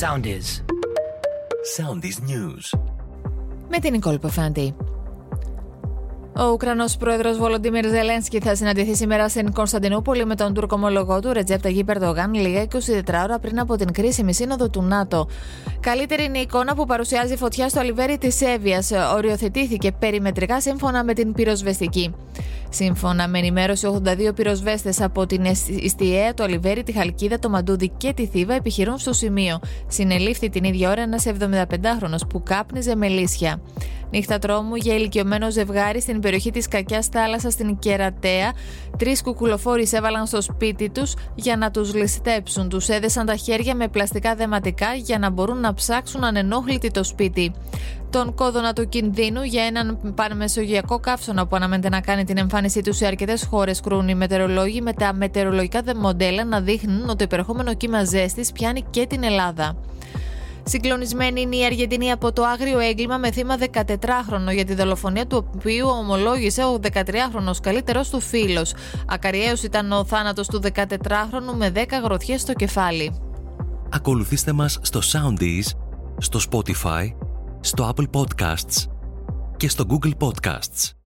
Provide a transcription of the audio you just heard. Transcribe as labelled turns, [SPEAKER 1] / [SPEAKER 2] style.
[SPEAKER 1] Soundies.
[SPEAKER 2] Soundies News.
[SPEAKER 3] Με την Νικόλ Ποφάντη. Ο Ουκρανός πρόεδρος Βολοντίμιρ Ζελένσκι θα συναντηθεί σήμερα στην Κωνσταντινούπολη με τον Τούρκο ομολογό του Ρετζέπτα Περδογάν λίγα 24 ώρα πριν από την κρίσιμη σύνοδο του ΝΑΤΟ. Καλύτερη είναι η εικόνα που παρουσιάζει φωτιά στο αλιβέρι της Εύβοια. Οριοθετήθηκε περιμετρικά σύμφωνα με την πυροσβεστική. Σύμφωνα με ενημέρωση, 82 πυροσβέστες από την Ιστιαία, το Αλιβέρι, τη Χαλκίδα, το Μαντούδι και τη Θήβα επιχειρούν στο σημείο. Συνελήφθη την ίδια ώρα ένας 75χρονο που κάπνιζε με λύσια. Νύχτα τρόμου για ηλικιωμένο ζευγάρι στην περιοχή της Κακιάς Θάλασσας στην Κερατέα. Τρεις κουκουλοφόροι έβαλαν στο σπίτι τους για να τους ληστέψουν. Τους έδεσαν τα χέρια με πλαστικά δεματικά για να μπορούν να ψάξουν ανενόχλητη το σπίτι. Τον κόδωνα του κινδύνου για έναν πανμεσογειακό καύσωνα που αναμένεται να κάνει την εμφάνισή του σε αρκετές χώρες κρούν οι μετεωρολόγοι με τα μετεωρολογικά μοντέλα να δείχνουν ότι το υπερχόμενο κύμα ζέστης πιάνει και την Ελλάδα. Συγκλονισμένη είναι η Αργεντινή από το άγριο έγκλημα με θύμα 14χρονο για τη δολοφονία του οποίου ομολόγησε ο 13χρονο καλύτερος του φίλος. Ακαριαίος ήταν ο θάνατος του 14χρονου με 10 γροθιές στο κεφάλι.
[SPEAKER 2] Ακολουθήστε μας στο Soundees, στο Spotify, στο Apple Podcasts και στο Google Podcasts.